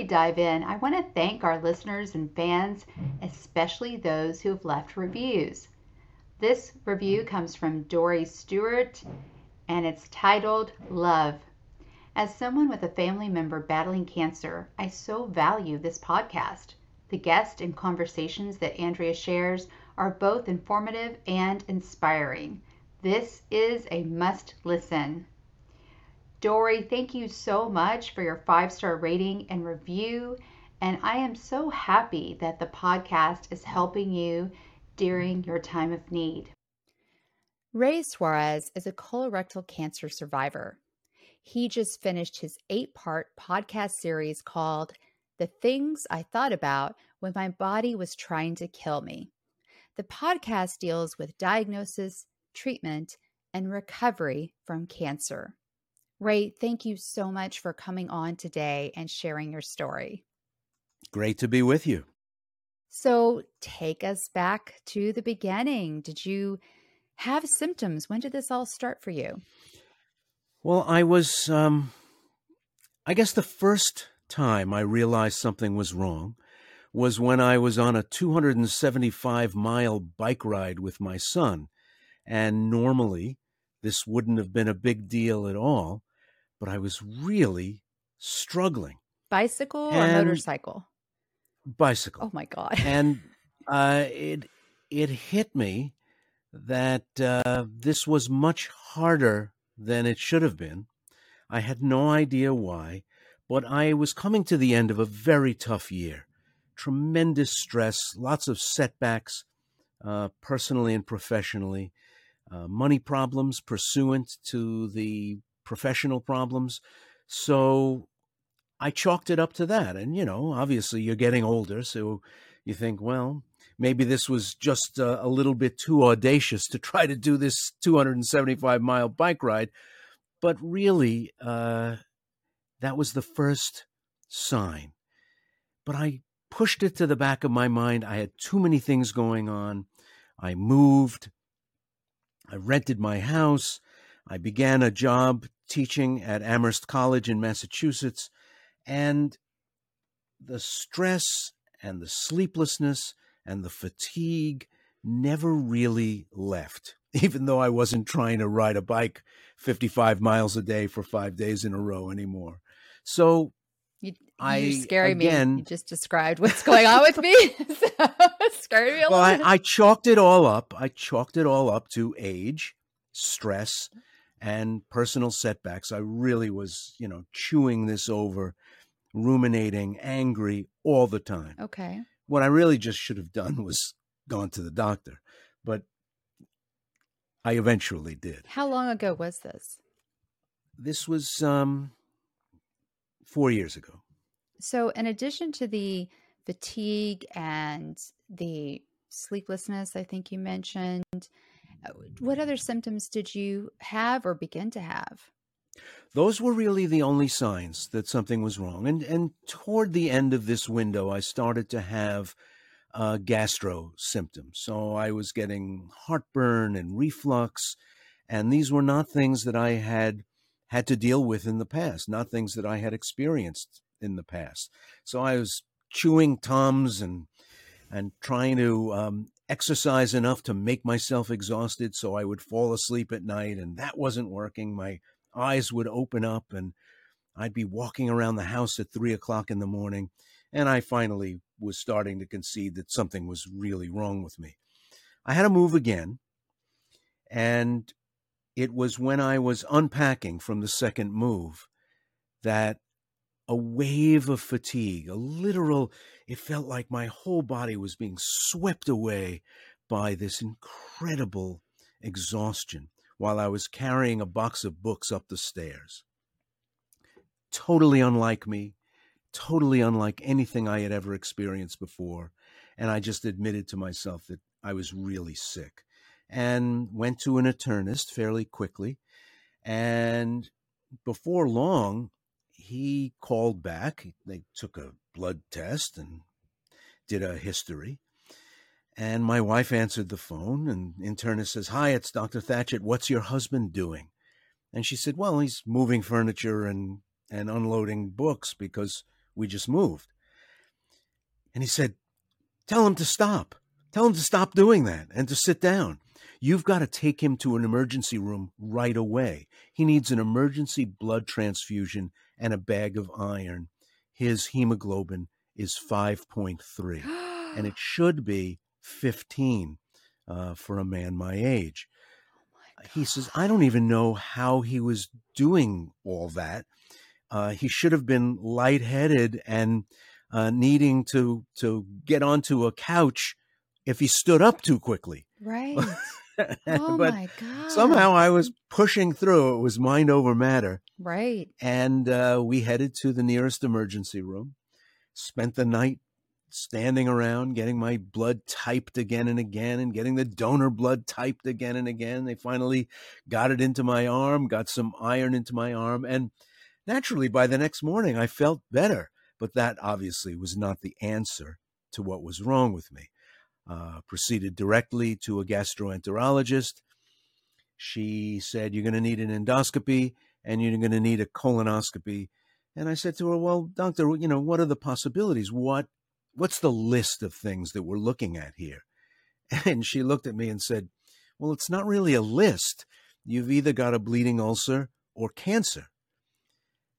We dive in, I want to thank our listeners and fans, especially those who have left reviews. This review comes from Dory Stewart and it's titled Love. As someone with a family member battling cancer, I so value this podcast. The guests and conversations that Andrea shares are both informative and inspiring. This is a must listen. Dory, thank you so much for your five star rating and review. And I am so happy that the podcast is helping you during your time of need. Ray Suarez is a colorectal cancer survivor. He just finished his eight part podcast series called The Things I Thought About When My Body Was Trying to Kill Me. The podcast deals with diagnosis, treatment, and recovery from cancer. Ray, thank you so much for coming on today and sharing your story. Great to be with you. So, take us back to the beginning. Did you have symptoms? When did this all start for you? Well, I was, um, I guess the first time I realized something was wrong was when I was on a 275 mile bike ride with my son. And normally, this wouldn't have been a big deal at all but I was really struggling. Bicycle and or motorcycle? Bicycle. Oh my god! and uh, it it hit me that uh, this was much harder than it should have been. I had no idea why, but I was coming to the end of a very tough year. Tremendous stress, lots of setbacks, uh, personally and professionally, uh, money problems pursuant to the professional problems. So I chalked it up to that. And, you know, obviously you're getting older. So you think, well, maybe this was just a, little bit too audacious to try to do this 275 mile bike ride. But really, uh, that was the first sign. But I pushed it to the back of my mind. I had too many things going on. I moved. I rented my house. I began a job teaching at Amherst College in Massachusetts, and the stress and the sleeplessness and the fatigue never really left, even though I wasn't trying to ride a bike 55 miles a day for five days in a row anymore. So you, I scary again, me. You just described what's going on with me. so, scared me a well, I, I chalked it all up. I chalked it all up to age, stress, and personal setbacks. I really was, you know, chewing this over, ruminating, angry all the time. Okay. What I really just should have done was gone to the doctor, but I eventually did. How long ago was this? This was um 4 years ago. So, in addition to the fatigue and the sleeplessness, I think you mentioned, what other symptoms did you have or begin to have? Those were really the only signs that something was wrong. And and toward the end of this window, I started to have uh, gastro symptoms. So I was getting heartburn and reflux, and these were not things that I had had to deal with in the past, not things that I had experienced in the past. So I was chewing tums and and trying to um, exercise enough to make myself exhausted so I would fall asleep at night, and that wasn't working. My eyes would open up, and I'd be walking around the house at three o'clock in the morning, and I finally was starting to concede that something was really wrong with me. I had to move again, and it was when I was unpacking from the second move that a wave of fatigue, a literal, it felt like my whole body was being swept away by this incredible exhaustion while I was carrying a box of books up the stairs. Totally unlike me, totally unlike anything I had ever experienced before. And I just admitted to myself that I was really sick and went to an internist fairly quickly. And before long, he called back. They took a blood test and did a history. And my wife answered the phone, and internist says, Hi, it's Dr. Thatchett. What's your husband doing? And she said, Well, he's moving furniture and, and unloading books because we just moved. And he said, Tell him to stop. Tell him to stop doing that and to sit down. You've got to take him to an emergency room right away. He needs an emergency blood transfusion and a bag of iron. His hemoglobin is 5.3, and it should be 15 uh, for a man my age. Oh he says, I don't even know how he was doing all that. Uh, he should have been lightheaded and uh, needing to to get onto a couch if he stood up too quickly. Right. Oh but my god! Somehow I was pushing through. It was mind over matter. Right. And uh, we headed to the nearest emergency room. Spent the night standing around getting my blood typed again and again and getting the donor blood typed again and again. They finally got it into my arm, got some iron into my arm, and naturally by the next morning I felt better. But that obviously was not the answer to what was wrong with me. Uh, proceeded directly to a gastroenterologist. She said, You're going to need an endoscopy and you're going to need a colonoscopy. And I said to her, Well, doctor, you know, what are the possibilities? What What's the list of things that we're looking at here? And she looked at me and said, Well, it's not really a list. You've either got a bleeding ulcer or cancer.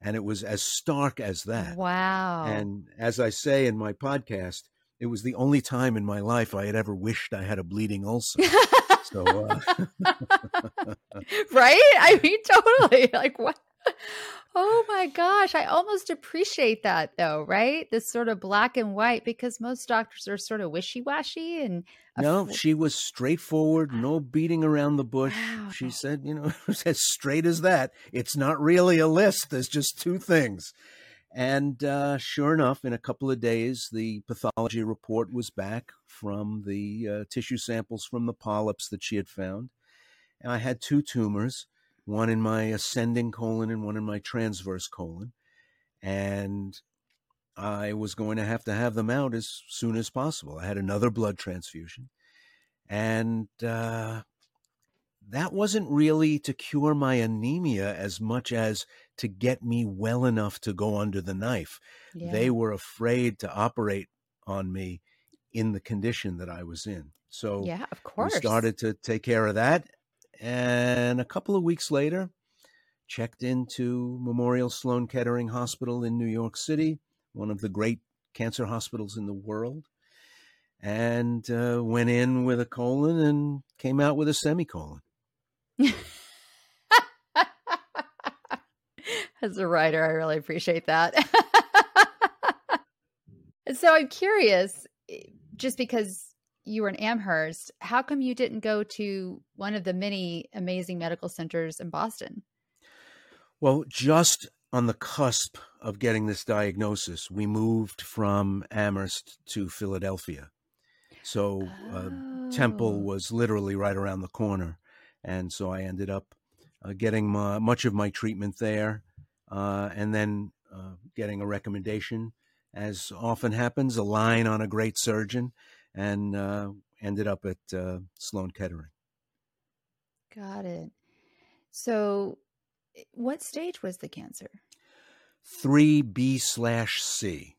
And it was as stark as that. Wow. And as I say in my podcast, it was the only time in my life I had ever wished I had a bleeding ulcer. so, uh... right? I mean, totally. Like, what? Oh my gosh. I almost appreciate that though, right? This sort of black and white because most doctors are sort of wishy washy and. No, she was straightforward, no beating around the bush. Wow. She said, you know, as straight as that. It's not really a list, there's just two things. And uh, sure enough, in a couple of days, the pathology report was back from the uh, tissue samples from the polyps that she had found. And I had two tumors one in my ascending colon and one in my transverse colon. And I was going to have to have them out as soon as possible. I had another blood transfusion. And uh, that wasn't really to cure my anemia as much as to get me well enough to go under the knife. Yeah. They were afraid to operate on me in the condition that I was in. So yeah, of course. we started to take care of that. And a couple of weeks later, checked into Memorial Sloan Kettering Hospital in New York City, one of the great cancer hospitals in the world, and uh, went in with a colon and came out with a semicolon. As a writer, I really appreciate that. so I'm curious, eh, just because you were in Amherst, how come you didn't go to one of the many amazing medical centers in Boston? Well, just on the cusp of getting this diagnosis, we moved from Amherst to Philadelphia. So uh, Temple Oh. was literally right around the corner. And so I ended up uh, getting my, much of my treatment there uh, and then uh, getting a recommendation, as often happens, a line on a great surgeon, and uh, ended up at uh, Sloan Kettering. Got it. So, eh, what stage was the cancer? 3B slash C.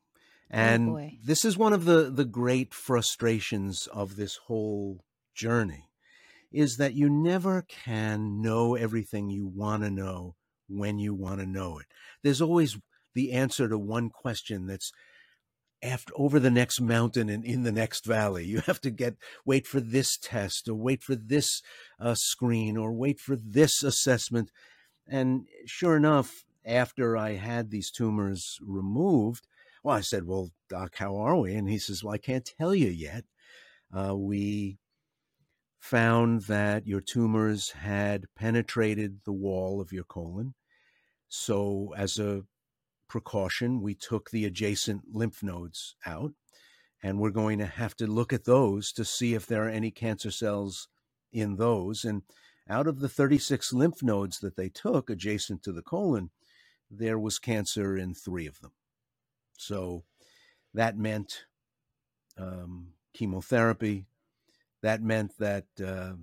And boy. this is one of the, the great frustrations of this whole journey is that you never can know everything you want to know when you want to know it. There's always the answer to one question that's after over the next mountain and in the next valley. You have to get wait for this test or wait for this uh, screen or wait for this assessment. And sure enough, after I had these tumors removed, well, I said, "Well, doc, how are we?" And he says, "Well, I can't tell you yet. Uh, we found that your tumors had penetrated the wall of your colon. So, as a precaution, we took the adjacent lymph nodes out, and we're going to have to look at those to see if there are any cancer cells in those. And out of the 36 lymph nodes that they took adjacent to the colon, there was cancer in three of them. So that meant um, chemotherapy. That meant that uh,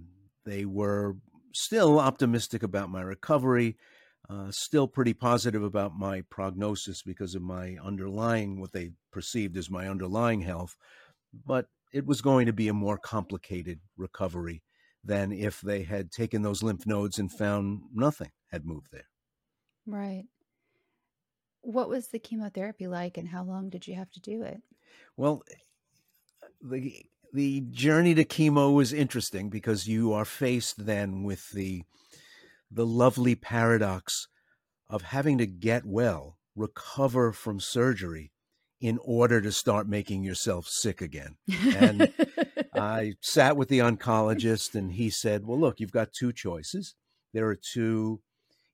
they were still optimistic about my recovery, uh, still pretty positive about my prognosis because of my underlying, what they perceived as my underlying health. But it was going to be a more complicated recovery than if they had taken those lymph nodes and found nothing had moved there. Right. What was the chemotherapy like and how long did you have to do it? Well, the the journey to chemo was interesting because you are faced then with the the lovely paradox of having to get well, recover from surgery in order to start making yourself sick again. And I sat with the oncologist and he said, Well, look, you've got two choices. There are two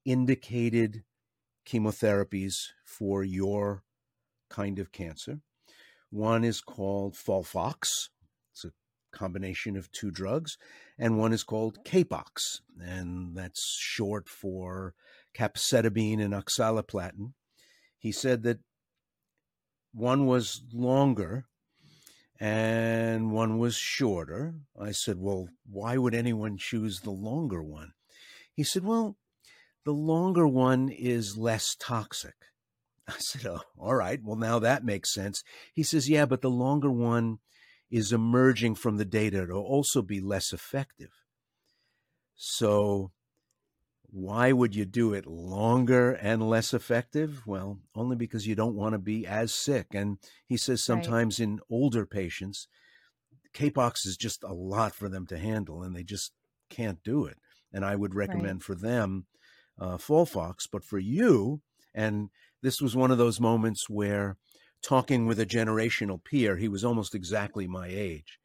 indicated chemotherapies for your kind of cancer. One is called Folfox, combination of two drugs, and one is called Capox, and that's short for capecitabine and oxaliplatin. He said that one was longer and one was shorter. I said, Well, why would anyone choose the longer one? He said, Well, the longer one is less toxic. I said, Oh, all right. Well, now that makes sense. He says, Yeah, but the longer one is emerging from the data to also be less effective. So why would you do it longer and less effective? Well, only because you don't want to be as sick. And he says sometimes right. in older patients, Capox is just a lot for them to handle and they just can't do it. And I would recommend right. for them uh, Folfox. But for you, and this was one of those moments where talking with a generational peer, he was almost exactly my age,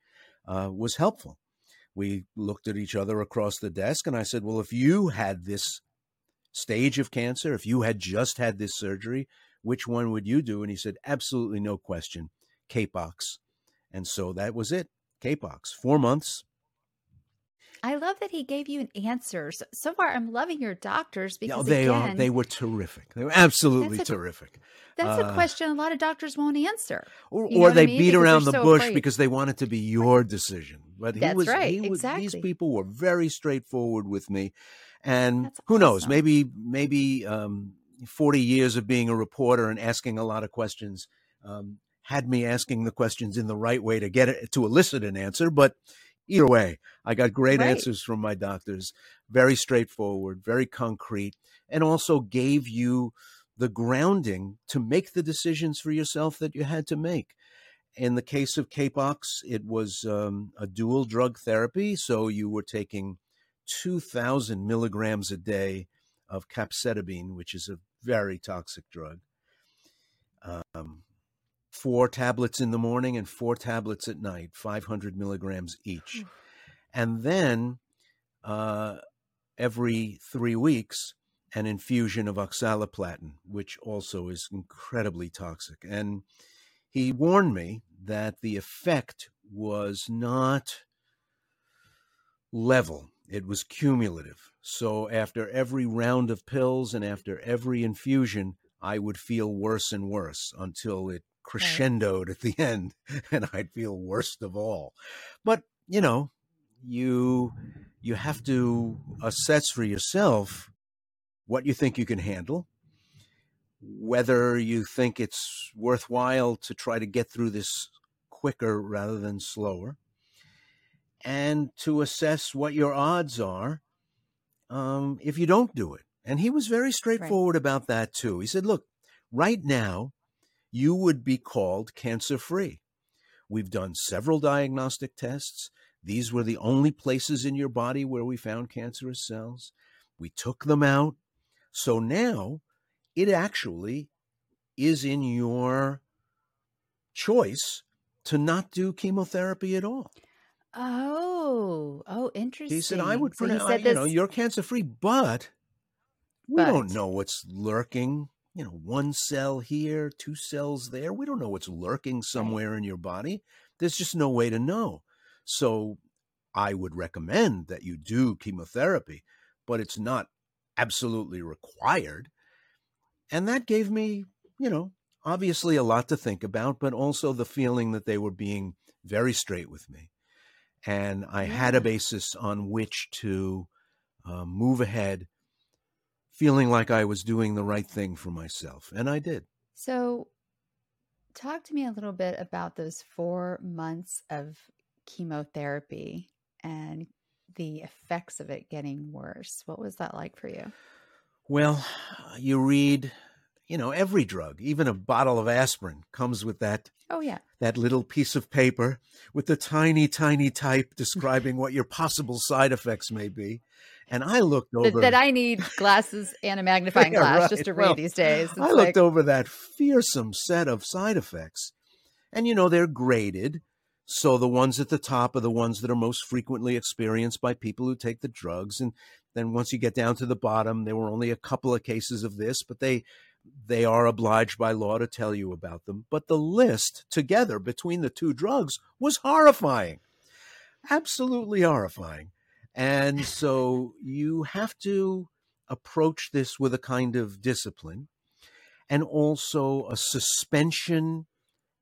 uh, was helpful we looked at each other across the desk and I said, Well, if you had this stage of cancer, if you had just had this surgery, which one would you do? And he said, Absolutely no question, Capox. And so that was it, Capox. Four months, I love that he gave you answers. So far, I'm loving your doctors because they again, are they were terrific. They were absolutely that's a, terrific. That's uh, a question a lot of doctors won't answer. Or, or they I mean? beat because around the so bush afraid. because they want it to be your decision. But he that's was, right. He was, exactly. These people were very straightforward with me, and that's who awesome. knows? Maybe maybe um, 40 years of being a reporter and asking a lot of questions. Um, had me asking the questions in the right way to get it to elicit an answer, but either way, I got great right. answers from my doctors, very straightforward, very concrete, and also gave you the grounding to make the decisions for yourself that you had to make. In the case of Capox, it was um, a dual drug therapy, so you were taking 2,000 milligrams a day of capecitabine, which is a very toxic drug. Um, four tablets in the morning and four tablets at night, 500 milligrams each. and then uh, every three weeks, an infusion of oxaliplatin, which also is incredibly toxic. And he warned me that the effect was not level, it was cumulative. So after every round of pills and after every infusion, I would feel worse and worse until it crescendoed at the end and I'd feel worst of all. But, you know, you you have to assess for yourself what you think you can handle, whether you think it's worthwhile to try to get through this quicker rather than slower, and to assess what your odds are um, if you don't do it. And he was very straightforward right. about that too. He said, look, right now, you would be called cancer free. We've done several diagnostic tests. These were the only places in your body where we found cancerous cells. We took them out. So now it actually is in your choice to not do chemotherapy at all. Oh, oh, interesting. He said, I would, so I, you know, you're cancer free, but we don't know what's lurking you know, one cell here, two cells there. We don't know what's lurking somewhere in your body. There's just no way to know. So I would recommend that you do chemotherapy, but it's not absolutely required. And that gave me, you know, obviously a lot to think about, but also the feeling that they were being very straight with me. And I yeah. had a basis on which to uh, move ahead, feeling like I was doing the right thing for myself. And I did. So, talk to me a little bit about those four months of chemotherapy and the effects of it getting worse. What was that like for you? Well, you read, you know, every drug, even a bottle of aspirin comes with that. Oh, yeah. That little piece of paper with the tiny, tiny type describing what your possible side effects may be. And I looked over that, that I need glasses and a magnifying yeah, glass right. just to read well, these days. It's I like... looked over that fearsome set of side effects. And you know, they're graded so the ones at the top are the ones that are most frequently experienced by people who take the drugs. And then once you get down to the bottom, there were only a couple of cases of this, but they they are obliged by law to tell you about them. But the list together between the two drugs was horrifying. Absolutely horrifying. And so you have to approach this with a kind of discipline and also a suspension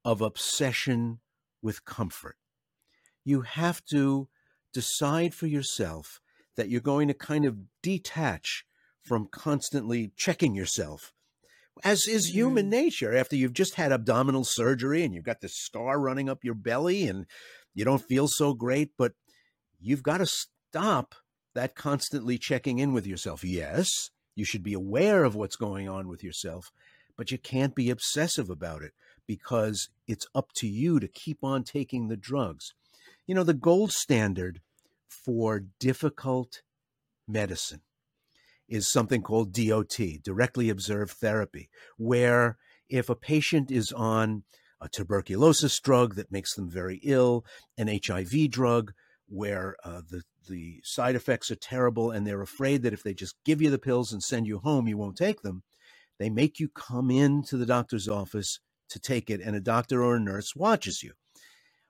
of obsession with comfort. You have to decide for yourself that you're going to kind of detach from constantly checking yourself, as is human mm. nature. After you've just had abdominal surgery and you've got this scar running up your belly and you don't feel so great, but you've got to stop that constantly checking in with yourself. Yes, you should be aware of what's going on with yourself, but you can't be obsessive about it because it's up to you to keep on taking the drugs. You know, the gold standard for difficult medicine is something called DOT, directly observed therapy, where if a patient is on a tuberculosis drug that makes them very ill, an HIV drug where uh, the the side effects are terrible and they're afraid that if they just give you the pills and send you home, you won't take them. They make you come into the doctor's office to take it and a doctor or a nurse watches you.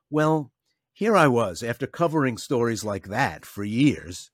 Well, here I was after covering stories like that for years,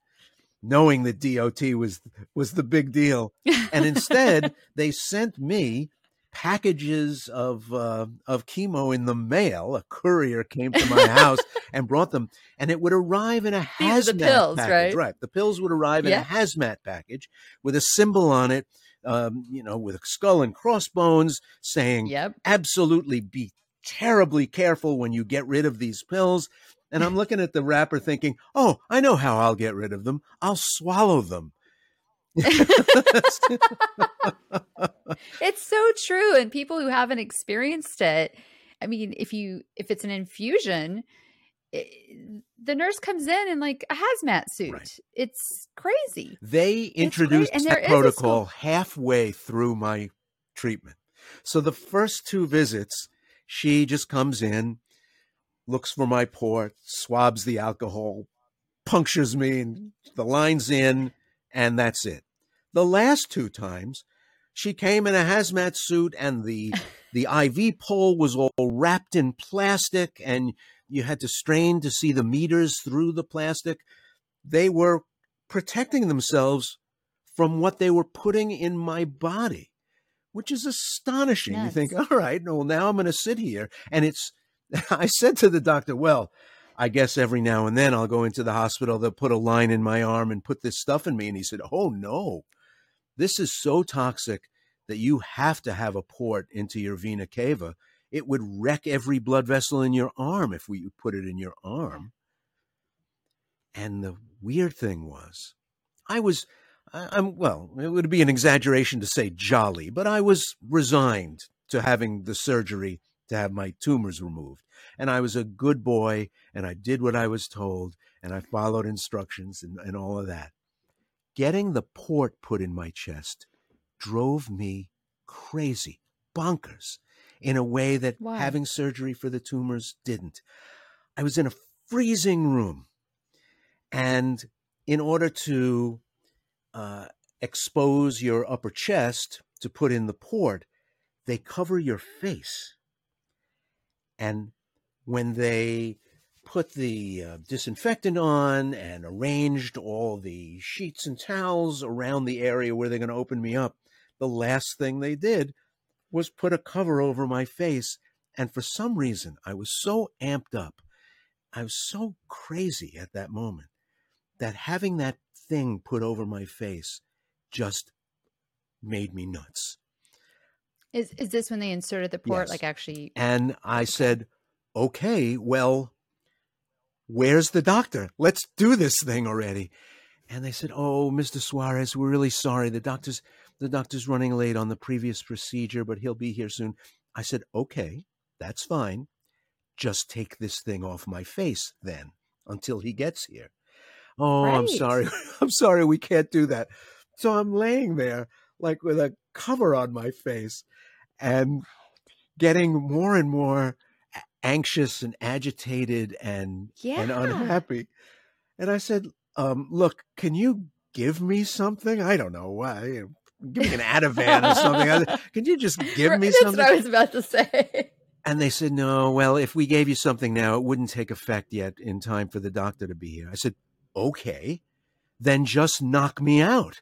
knowing that DOT was was the big deal, and instead they sent me packages of uh, of chemo in the mail. A courier came to my house and brought them, and it would arrive in a hazmat the pills, package. Right? right, the pills would arrive in yeah. a hazmat package with a symbol on it um, you know, with a skull and crossbones, saying, yep. absolutely be terribly careful when you get rid of these pills. And I'm looking at the wrapper thinking, oh, I know how I'll get rid of them. I'll swallow them. it's so true. And people who haven't experienced it, I mean, if you if it's an infusion, the nurse comes in in like a hazmat suit. Right. It's crazy. They introduced that protocol halfway through my treatment. So the first two visits, she just comes in, looks for my port, swabs the alcohol, punctures me, and the line's in, and that's it. The last two times, she came in a hazmat suit, and the the IV pole was all wrapped in plastic, and you had to strain to see the meters through the plastic. They were protecting themselves from what they were putting in my body, which is astonishing. You think, all right, well, now I'm going to sit here. And it's, I said to the doctor, well, I guess every now and then I'll go into the hospital, they'll put a line in my arm and put this stuff in me. And he said, oh, no, this is so toxic that you have to have a port into your vena cava it would wreck every blood vessel in your arm if we put it in your arm. And the weird thing was, I was, I'm, well, it would be an exaggeration to say jolly, but I was resigned to having the surgery to have my tumors removed. And I was a good boy and I did what I was told and I followed instructions and, and all of that. Getting the port put in my chest drove me crazy, bonkers in a way that Why? having surgery for the tumors didn't. I was in a freezing room. And in order to uh, expose your upper chest to put in the port, they cover your face. And when they put the uh, disinfectant on and arranged all the sheets and towels around the area where they're going to open me up, the last thing they did was put a cover over my face. And for some reason, I was so amped up. I was so crazy at that moment that having that thing put over my face just made me nuts. Is is this when they inserted the port? Yes. Like actually, And I said, okay, well, where's the doctor? Let's do this thing already. And they said, oh, Mr. Suarez, we're really sorry. The doctor's the doctor's running late on the previous procedure, but he'll be here soon. I said, okay, that's fine. Just take this thing off my face then until he gets here. Oh, I'm sorry. I'm sorry. We can't do that. So I'm laying there like with a cover on my face and getting more and more anxious and agitated and and unhappy. And I said, um, look, can you give me something? I don't know why. Give me an Ativan or something. Can you just give me That's something? That's what I was about to say. And they said, no, well, if we gave you something now, it wouldn't take effect yet in time for the doctor to be here. I said, okay, then just knock me out.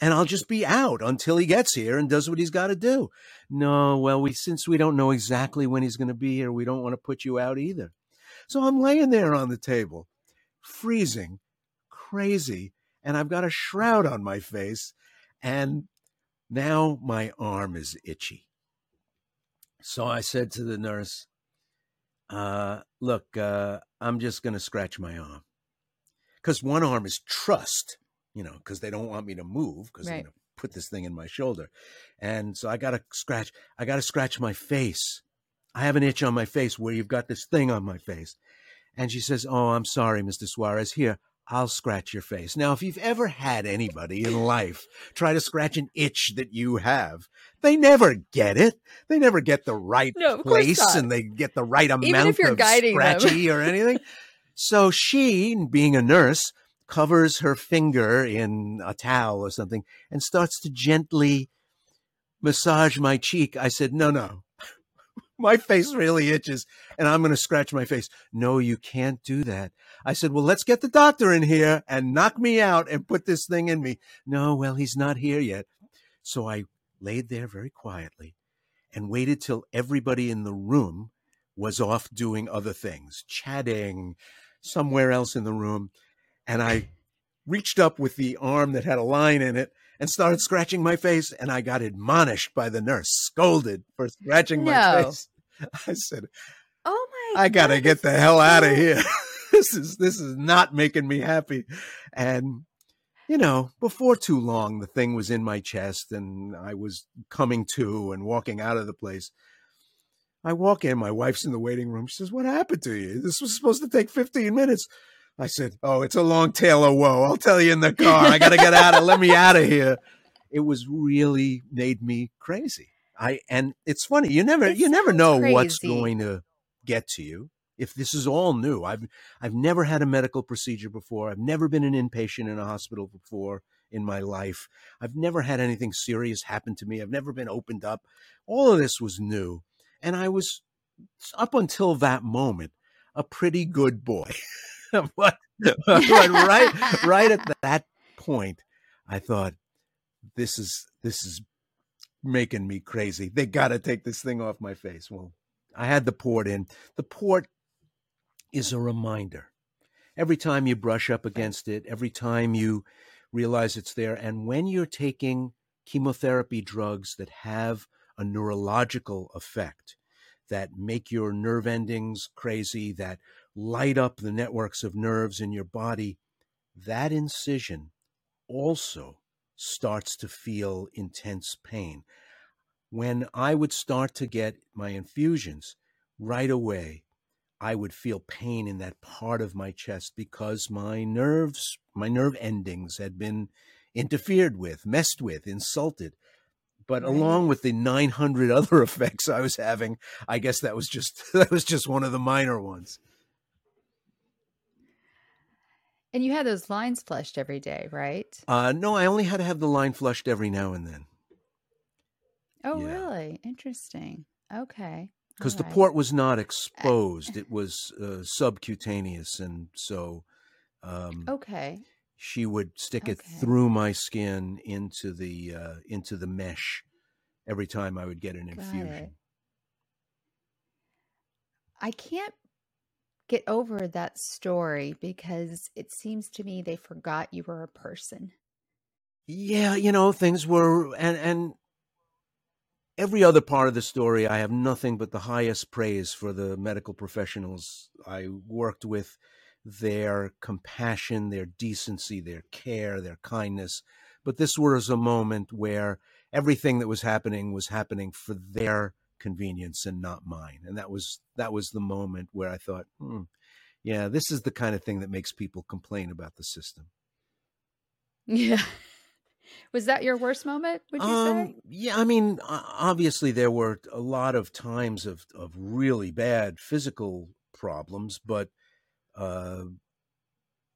And I'll just be out until he gets here and does what he's got to do. No, well, we since we don't know exactly when he's going to be here, we don't want to put you out either. So I'm laying there on the table, freezing, crazy, and I've got a shroud on my face, and now my arm is itchy. So I said to the nurse, uh, look, uh, I'm just going to scratch my arm. Because one arm is trust, you know, because they don't want me to move because they're Right. going to put this thing in my shoulder. And so I got to scratch, I got to scratch my face. I have an itch on my face where you've got this thing on my face. And she says, Oh, I'm sorry, Mr. Suarez. Here, I'll scratch your face. Now, if you've ever had anybody in life try to scratch an itch that you have, they never get it. They never get the right No, place and they get the right amount Even if you're of guiding them. scratchy or anything. So she, being a nurse, covers her finger in a towel or something and starts to gently massage my cheek. I said, No, no. My face really itches and I'm going to scratch my face. No, you can't do that. I said, Well, let's get the doctor in here and knock me out and put this thing in me. No, well, he's not here yet. So I laid there very quietly and waited till everybody in the room was off doing other things, chatting somewhere else in the room. And I reached up with the arm that had a line in it and started scratching my face. And I got admonished by the nurse, scolded for scratching my face. I said, Oh my! I gotta God, get the hell out of here. this is this is not making me happy. And you know, before too long, the thing was in my chest, and I was coming to and walking out of the place. I walk in, my wife's in the waiting room. She says, "What happened to you? This was supposed to take fifteen minutes." I said, "Oh, it's a long tale of woe. I'll tell you in the car. I gotta get out of. Let me out of here." It was really made me crazy. I and it's funny. You never It you never know what's going to get to you if this is all new. I've I've never had a medical procedure before. I've never been an inpatient in a hospital before in my life. I've never had anything serious happen to me. I've never been opened up. All of this was new. And I was up until that moment a pretty good boy. but, but right right at that point I thought this is this is making me crazy. They got to take this thing off my face. Well, I had the port in. The port is a reminder. Every time you brush up against it, every time you realize it's there, and when you're taking chemotherapy drugs that have a neurological effect, that make your nerve endings crazy, that light up the networks of nerves in your body, that incision also starts to feel intense pain. When I would start to get my infusions, right away, I would feel pain in that part of my chest because my nerves, my nerve endings had been interfered with, messed with, insulted. But Right. along with the 900 other effects I was having, I guess that was just that was just one of the minor ones. And you had those lines flushed every day, right? Uh, no, I only had to have the line flushed every now and then. Oh, yeah. really? Interesting. Okay. Because the port was not exposed; it was uh, subcutaneous, and so. Um, okay. She would stick okay. it through my skin into the uh, into the mesh every time I would get an Got infusion. It. I can't get over that story because it seems to me they forgot you were a person. Yeah, you know, things were and and every other part of the story I have nothing but the highest praise for the medical professionals I worked with, their compassion, their decency, their care, their kindness. But this was a moment where everything that was happening was happening for their convenience and not mine. And that was that was the moment where I thought, hmm, yeah, this is the kind of thing that makes people complain about the system. Yeah. Was that your worst moment? Would you um, say? Yeah, I mean, obviously there were a lot of times of of really bad physical problems, but uh,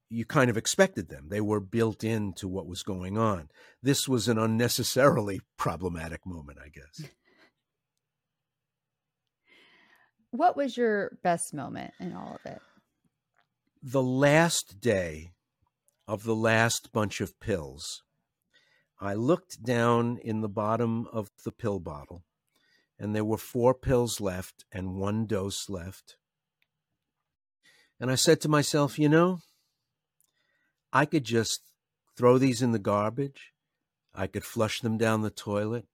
you kind of expected them. They were built into what was going on. This was an unnecessarily problematic moment, I guess. What was your best moment in all of it? The last day of the last bunch of pills, I looked down in the bottom of the pill bottle, and there were four pills left and one dose left. And I said to myself, you know, I could just throw these in the garbage. I could flush them down the toilet.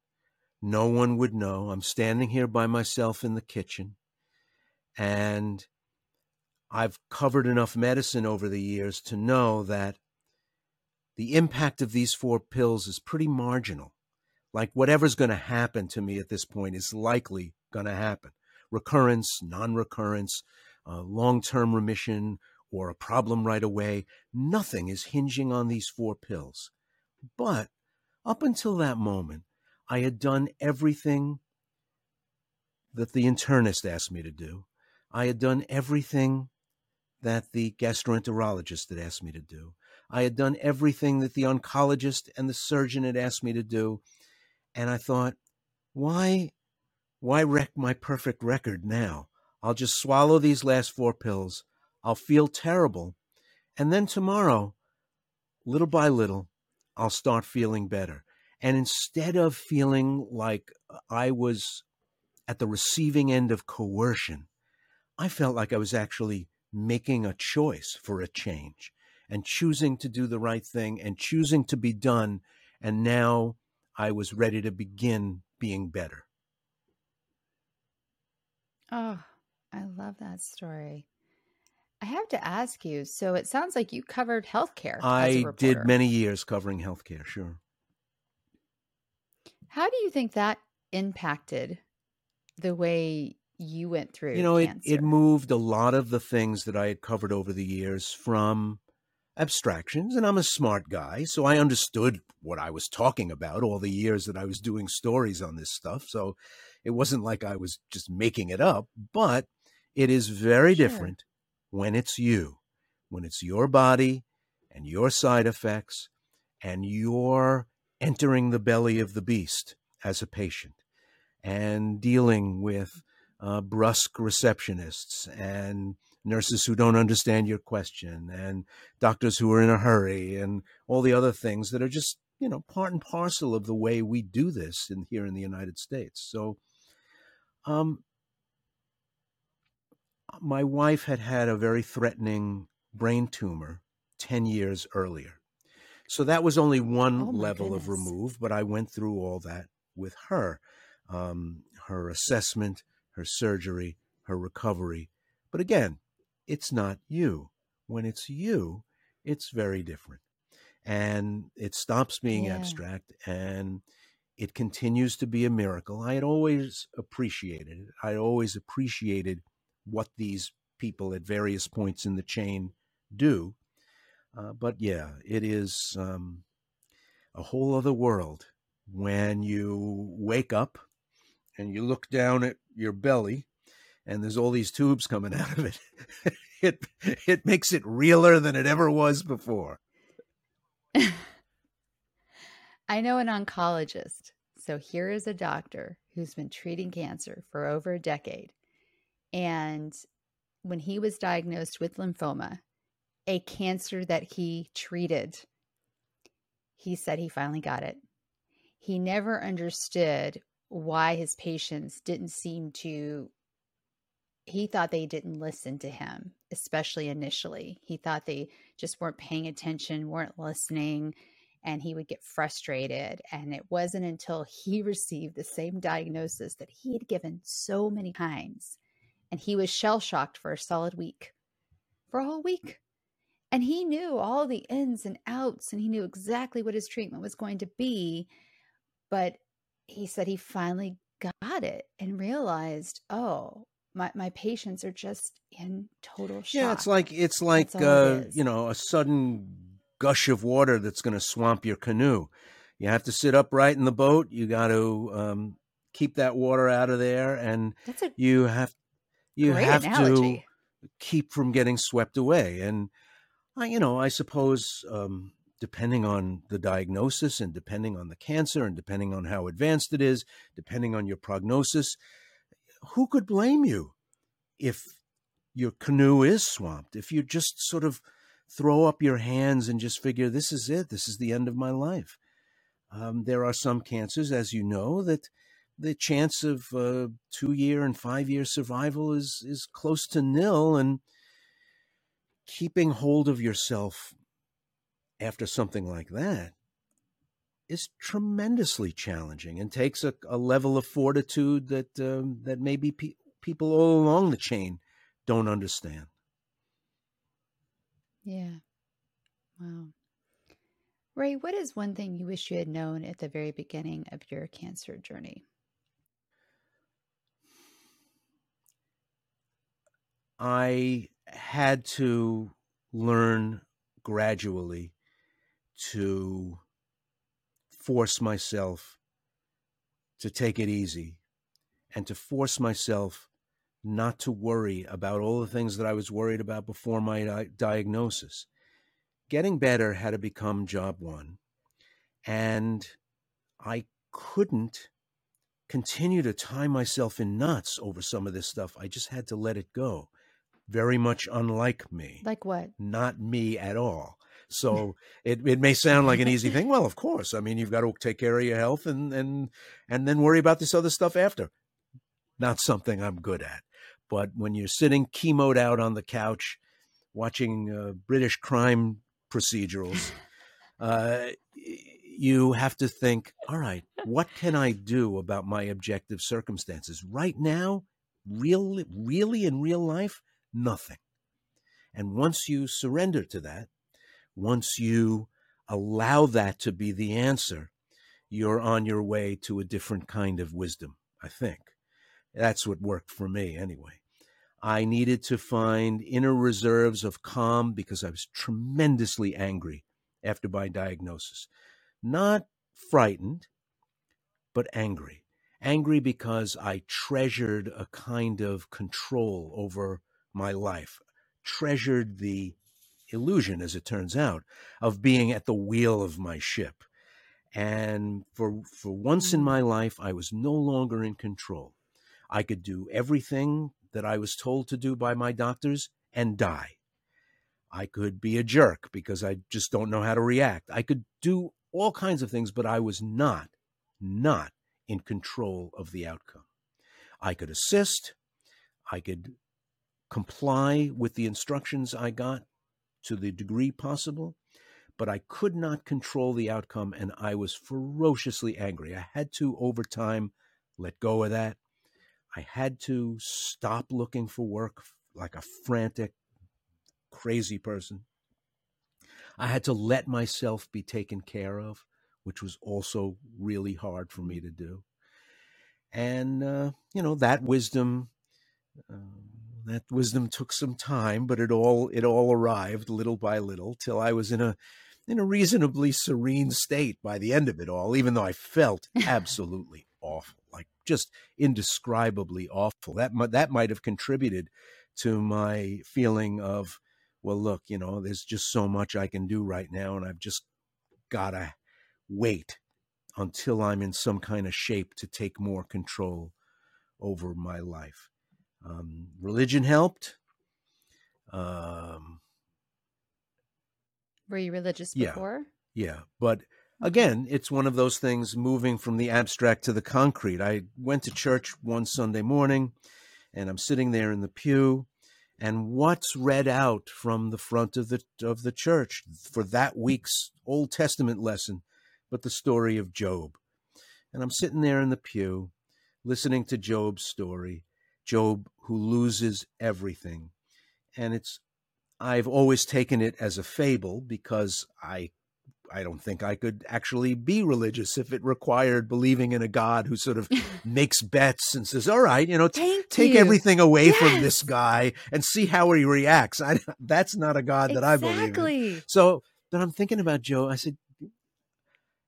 No one would know. I'm standing here by myself in the kitchen. And I've covered enough medicine over the years to know that the impact of these four pills is pretty marginal. Like whatever's going to happen to me at this point is likely going to happen. Recurrence, non recurrence, uh, long term remission, or a problem right away. Nothing is hinging on these four pills. But up until that moment, I had done everything that the internist asked me to do. I had done everything that the gastroenterologist had asked me to do. I had done everything that the oncologist and the surgeon had asked me to do. And I thought, why, why wreck my perfect record now? I'll just swallow these last four pills. I'll feel terrible. And then tomorrow, little by little, I'll start feeling better. And instead of feeling like I was at the receiving end of coercion, I felt like I was actually making a choice for a change and choosing to do the right thing and choosing to be done. And now I was ready to begin being better. Oh, I love that story. I have to ask you so it sounds like you covered healthcare. I did many years covering healthcare, sure. How do you think that impacted the way you went through. You know, it, it moved a lot of the things that I had covered over the years from abstractions. And I'm a smart guy, so I understood what I was talking about all the years that I was doing stories on this stuff. So it wasn't like I was just making it up, but it is very sure. different when it's you, when it's your body and your side effects, and you're entering the belly of the beast as a patient and dealing with uh, brusque receptionists and nurses who don't understand your question and doctors who are in a hurry and all the other things that are just you know part and parcel of the way we do this in here in the United States. So, um, my wife had had a very threatening brain tumor ten years earlier, so that was only one oh level goodness. of remove. But I went through all that with her, um, her assessment her surgery, her recovery. But again, it's not you. When it's you, it's very different. And it stops being yeah. abstract and it continues to be a miracle. I had always appreciated it. I always appreciated what these people at various points in the chain do. Uh, but yeah, it is um, a whole other world when you wake up and you look down at your belly and there's all these tubes coming out of it it it makes it realer than it ever was before i know an oncologist So here is a doctor who's been treating cancer for over a decade. And when he was diagnosed with lymphoma, a cancer that he treated, he said he finally got it. He never understood why his patients didn't seem to he thought they didn't listen to him, especially initially. He thought they just weren't paying attention, weren't listening, and he would get frustrated. And it wasn't until he received the same diagnosis that he had given so many times. And he was shell shocked for a solid week, for a whole week. And he knew all the ins and outs, and he knew exactly what his treatment was going to be. But he said he finally got it and realized, oh, my, my patients are just in total shock. Yeah, it's like it's like uh, it you know a sudden gush of water that's going to swamp your canoe. You have to sit upright in the boat. You got to um, keep that water out of there, and you have you have analogy. to keep from getting swept away. And I, you know, I suppose um, depending on the diagnosis, and depending on the cancer, and depending on how advanced it is, depending on your prognosis, who could blame you if your canoe is swamped? If you just sort of throw up your hands and just figure, this is it, this is the end of my life. Um, there are some cancers, as you know, that the chance of uh, two year and five year survival is is close to nil, and keeping hold of yourself after something like that is tremendously challenging and takes a, a level of fortitude that um, that maybe pe- people all along the chain don't understand. Yeah. Wow. Ray, what is one thing you wish you had known at the very beginning of your cancer journey? I had to learn gradually to force myself to take it easy and to force myself not to worry about all the things that I was worried about before my di- diagnosis. Getting better had to become job one. And I couldn't continue to tie myself in knots over some of this stuff. I just had to let it go. Very much unlike me. Like what? Not me at all. So it, it may sound like an easy thing. Well, of course. I mean, you've got to take care of your health and and and then worry about this other stuff after. Not something I'm good at. But when you're sitting chemoed out on the couch, watching uh, British crime procedurals, uh, you have to think, all right, what can I do about my objective circumstances right now? Really, really in real life, nothing. And once you surrender to that, once you allow that to be the answer, you're on your way to a different kind of wisdom, I think. That's what worked for me anyway. I needed to find inner reserves of calm because I was tremendously angry after my diagnosis. Not frightened, but angry. Angry because I treasured a kind of control over my life, treasured the illusion, as it turns out, of being at the wheel of my ship. And for, for once in mm. my life, I was no longer in control. I could do everything that I was told to do by my doctors and die. I could be a jerk because I just don't know how to react. I could do all kinds of things, but I was not, not in control of the outcome. I could assist. I could comply with the instructions I got to the degree possible, but I could not control the outcome and I was ferociously angry. I had to, over time, let go of that. I had to stop looking for work like a frantic, crazy person. I had to let myself be taken care of, which was also really hard for me to do. And, uh, you know, that wisdom. Uh, that wisdom took some time, but it all it all arrived little by little till I was in a in a reasonably serene state by the end of it all, even though I felt absolutely awful, like just indescribably awful. That that might have contributed to my feeling of, well, look, you know, there's just so much I can do right now, and I've just gotta wait until I'm in some kind of shape to take more control over my life. Um, religion helped. Um, Were you religious before? Yeah, yeah, but again, it's one of those things moving from the abstract to the concrete. I went to church one Sunday morning, and I'm sitting there in the pew, and what's read out from the front of the of the church for that week's Old Testament lesson, but the story of Job. And I'm sitting there in the pew, listening to Job's story, Job who loses everything. And it's I've always taken it as a fable because I I don't think I could actually be religious if it required believing in a God who sort of makes bets and says, "All right, you know, t- take you. everything away Yes. from this guy and see how he reacts." I, that's not a God that I believe in. So, but I'm thinking about Job. I said,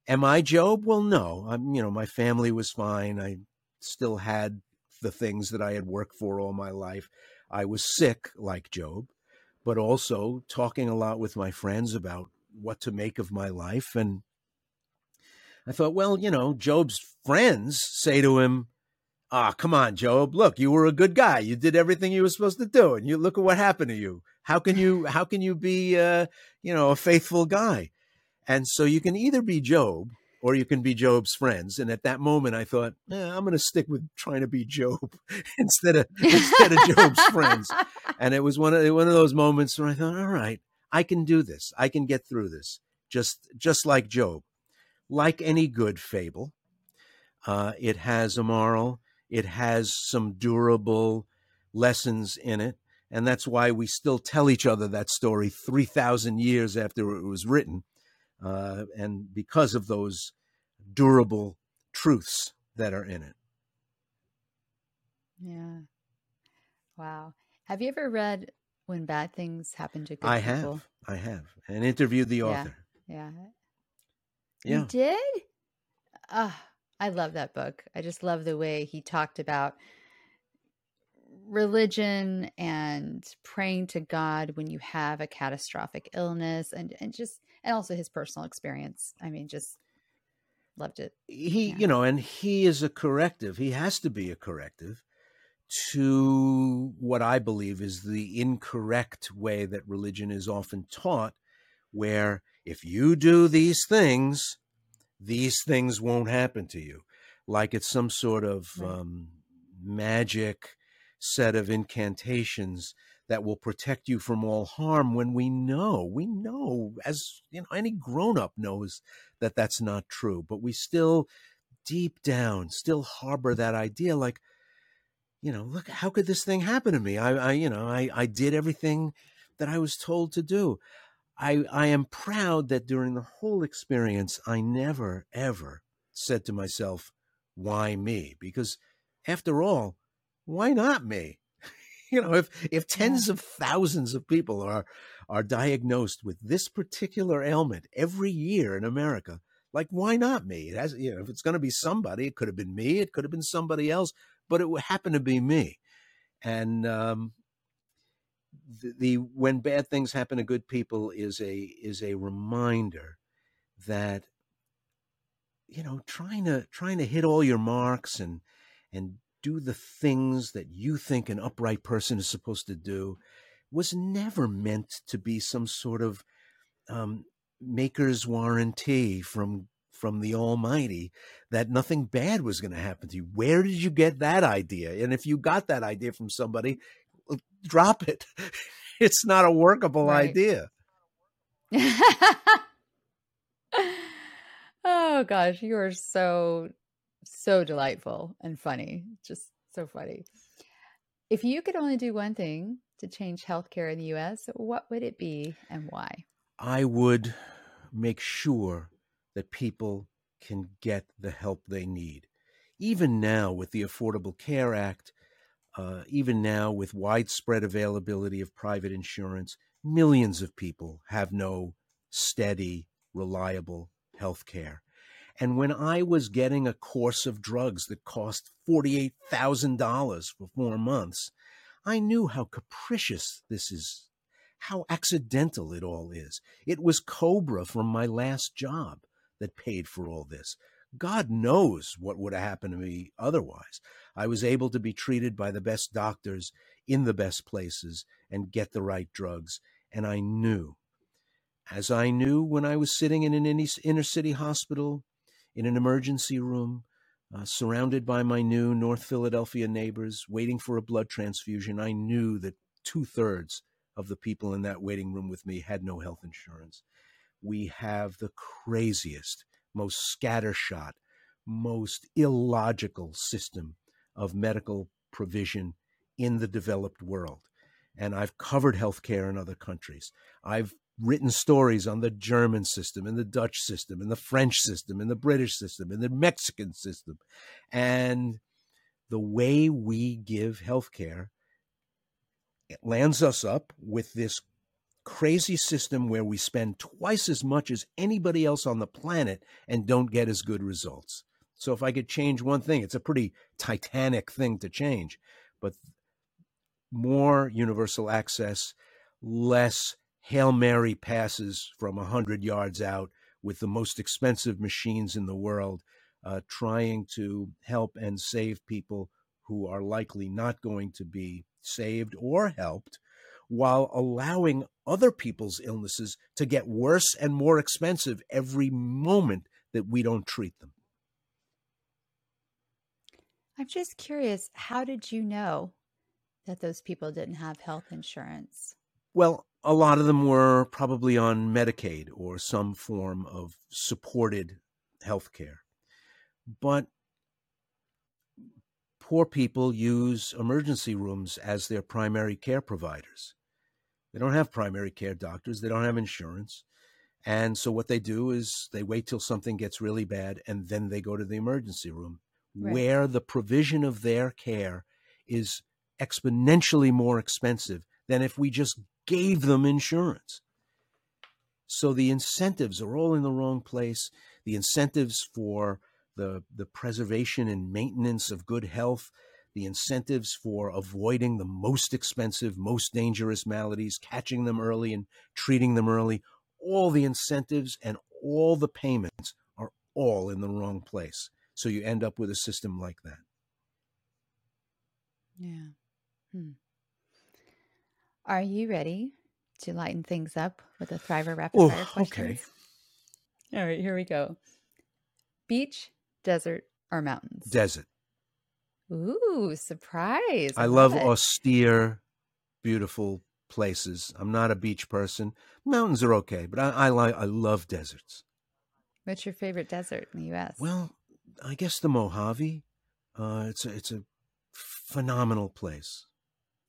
"Am I Job?" Well, no. I'm. You know, my family was fine. I still had the things that I had worked for all my life. I was sick, like Job, but also talking a lot with my friends about what to make of my life. And I thought, well, you know, Job's friends say to him, Ah, come on, Job. Look, you were a good guy. You did everything you were supposed to do, and you look at what happened to you. How can you how can you be uh, you know, a faithful guy? And so you can either be Job or you can be Job's friends. And at that moment I thought, eh, I'm gonna stick with trying to be Job instead of instead of Job's friends. And it was one of one of those moments where I thought, all right, I can do this. I can get through this. Just just like Job. Like any good fable, uh, it has a moral. It has some durable lessons in it. And that's why we still tell each other that story 3,000 years after it was written. Uh, and because of those durable truths that are in it. Yeah. Wow. Have you ever read When Bad Things Happen to Good I People? have. I have. And interviewed the author. Yeah. Yeah. You did? Ah, I love that book. I just love the way he talked about religion and praying to God when you have a catastrophic illness and, and just and also his personal experience. I mean, just loved it. he Yeah. you know and he is a corrective he has to be a corrective to what i believe is the incorrect way that religion is often taught where if you do these things these things won't happen to you like it's some sort of Right. um, magic set of incantations that will protect you from all harm when we know we know as you know any grown up knows that that's not true but we still deep down still harbor that idea like you know look how could this thing happen to me? I, I you know I, I did everything that i was told to do. I i am proud that during the whole experience i never ever said to myself why me? Because after all why not me you know if if tens of thousands of people are are diagnosed with this particular ailment every year in america like why not me? It has you know if it's going to be somebody it could have been me it could have been somebody else but it would happen to be me. And um the, the when bad things happen to good people is a is a reminder that you know trying to trying to hit all your marks and and do the things that you think an upright person is supposed to do was never meant to be some sort of um, maker's warranty from from the almighty that nothing bad was going to happen to you. Where did you get that idea? And if you got that idea from somebody drop it. It's not a workable Right. idea. Oh gosh, you are so so delightful and funny. Just so funny. If you could only do one thing to change healthcare in the US, what would it be and why? I would make sure that people can get the help they need. Even now, with the Affordable Care Act, uh, even now with widespread availability of private insurance, millions of people have no steady, reliable health care. And when I was getting a course of drugs that cost $48,000 for four months, I knew how capricious this is, how accidental it all is. It was COBRA from my last job that paid for all this. God knows what would have happened to me otherwise. I was able to be treated by the best doctors in the best places and get the right drugs. And I knew, as I knew when I was sitting in an inner city hospital in an emergency room, uh, surrounded by my new North Philadelphia neighbors, waiting for a blood transfusion, I knew that two thirds of the people in that waiting room with me had no health insurance. We have the craziest, most scattershot, most illogical system of medical provision in the developed world. And I've covered healthcare in other countries. I've written stories on the German system and the Dutch system and the French system and the British system and the Mexican system. And the way we give healthcare it lands us up with this crazy system where we spend twice as much as anybody else on the planet and don't get as good results. So if I could change one thing, it's a pretty titanic thing to change, but more universal access, less Hail Mary passes from 100 yards out with the most expensive machines in the world, uh, trying to help and save people who are likely not going to be saved or helped, while allowing other people's illnesses to get worse and more expensive every moment that we don't treat them. I'm just curious, how did you know that those people didn't have health insurance? Well, a lot of them were probably on Medicaid or some form of supported health care. But poor people use emergency rooms as their primary care providers. They don't have primary care doctors, they don't have insurance. And so what they do is they wait till something gets really bad and then they go to the emergency room right. where the provision of their care is exponentially more expensive than if we just gave them insurance. So the incentives are all in the wrong place. The incentives for the, the preservation and maintenance of good health, the incentives for avoiding the most expensive, most dangerous maladies, catching them early and treating them early, all the incentives and all the payments are all in the wrong place. So you end up with a system like that. Yeah. Hmm. Are you ready to lighten things up with a Thriver rapid fire questions? Okay. All right, here we go. Beach, desert, or mountains? Desert. Ooh, surprise. I, I love, love austere, beautiful places. I'm not a beach person. Mountains are okay, but I, I like I love deserts. What's your favorite desert in the U.S.? Well, I guess the Mojave. Uh, it's a it's a phenomenal place.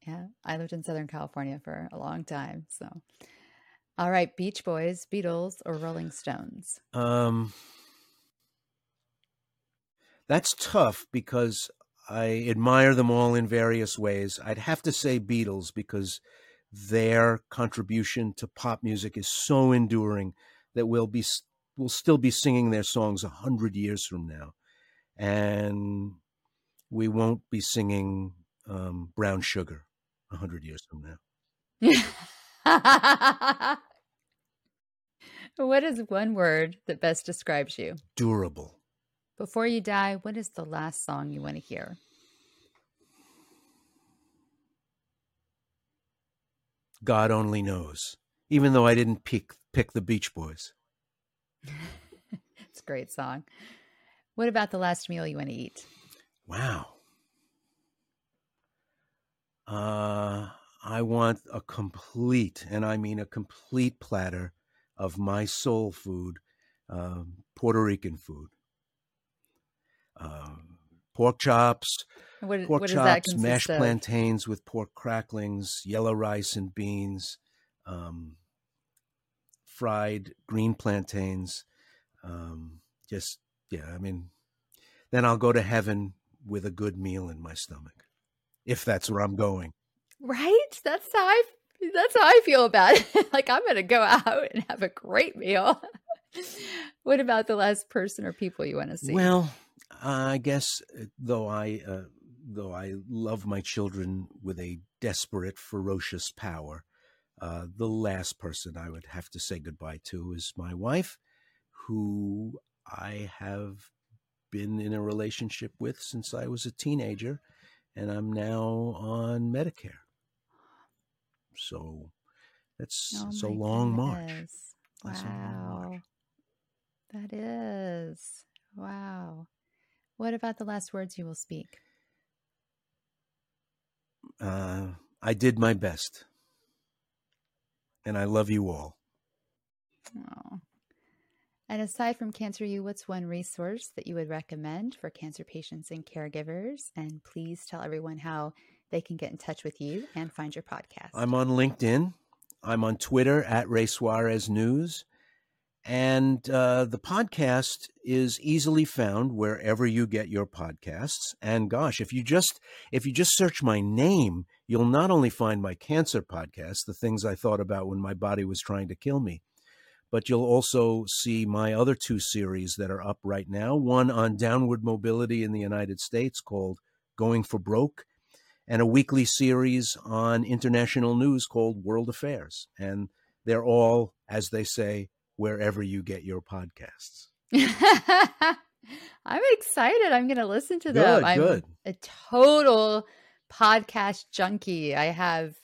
Yeah, I lived in Southern California for a long time. So, all right, Beach Boys, Beatles, or Rolling Stones? Um, that's tough because I admire them all in various ways. I'd have to say Beatles because their contribution to pop music is so enduring that we'll be we'll still be singing their songs a hundred years from now, and we won't be singing um, Brown Sugar a hundred years from now. what is one word that best describes you? Durable. Before you die, what is the last song you want to hear? God only knows. Even though I didn't pick pick the Beach Boys. it's a great song. What about the last meal you want to eat? Wow. Uh, I want a complete, and I mean a complete platter of my soul food, um, Puerto Rican food. Um, pork chops, what, pork what chops, mashed of? plantains with pork cracklings, yellow rice and beans, um, fried green plantains. Um, just yeah, I mean, then I'll go to heaven with a good meal in my stomach if that's where I'm going. Right? That's how I that's how I feel about it. like I'm going to go out and have a great meal. what about the last person or people you want to see? Well, I guess uh, though I uh, though I love my children with a desperate, ferocious power, uh, the last person I would have to say goodbye to is my wife, who I have been in a relationship with since I was a teenager, and I'm now on Medicare. So that's Oh it's a long march. goodness. A long march. Wow. That is. Wow. What about the last words you will speak? Uh, I did my best, and I love you all. Oh. And aside from Cancer U, what's one resource that you would recommend for cancer patients and caregivers? And please tell everyone how they can get in touch with you and find your podcast. I'm on LinkedIn. I'm on Twitter at Ray Suarez News. And uh, the podcast is easily found wherever you get your podcasts. And gosh, if you just if you just search my name, you'll not only find my cancer podcast, the things I thought about when my body was trying to kill me, but you'll also see my other two series that are up right now. One on downward mobility in the United States called Going for Broke, and a weekly series on international news called World Affairs. And they're all, as they say, wherever you get your podcasts. I'm excited. I'm going to listen to them. Good, I'm good. a total podcast junkie. I have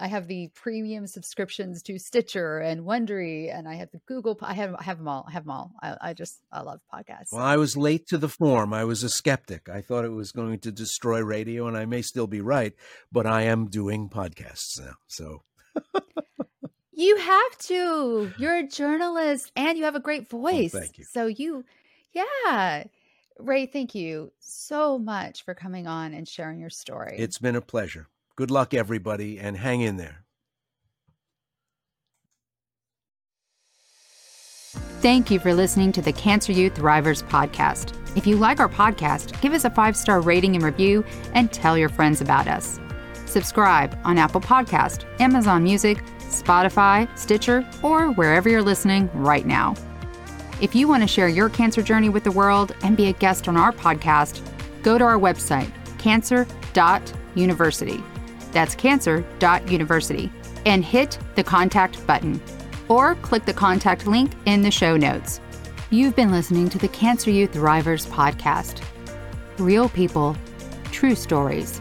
I have the premium subscriptions to Stitcher and Wondery, and I have the Google. I have I have them all. I have them all. I, I just I love podcasts. Well, I was late to the form. I was a skeptic. I thought it was going to destroy radio, and I may still be right, but I am doing podcasts now. So You have to. You're a journalist and you have a great oh, voice. thank you. So you, yeah. Ray, thank you so much for coming on and sharing your story. it's been a pleasure. Good luck, everybody, and hang in there. Thank you for listening to the Cancer U Thrivers podcast. If you like our podcast, give us a five star rating and review and tell your friends about us. Subscribe on Apple Podcast, Amazon Music, Spotify, Stitcher, or wherever you're listening right now. If you want to share your cancer journey with the world and be a guest on our podcast, go to our website, cancer.university. That's cancer.university. And hit the contact button. Or click the contact link in the show notes. You've been listening to the Cancer U Thrivers podcast. Real people, true stories.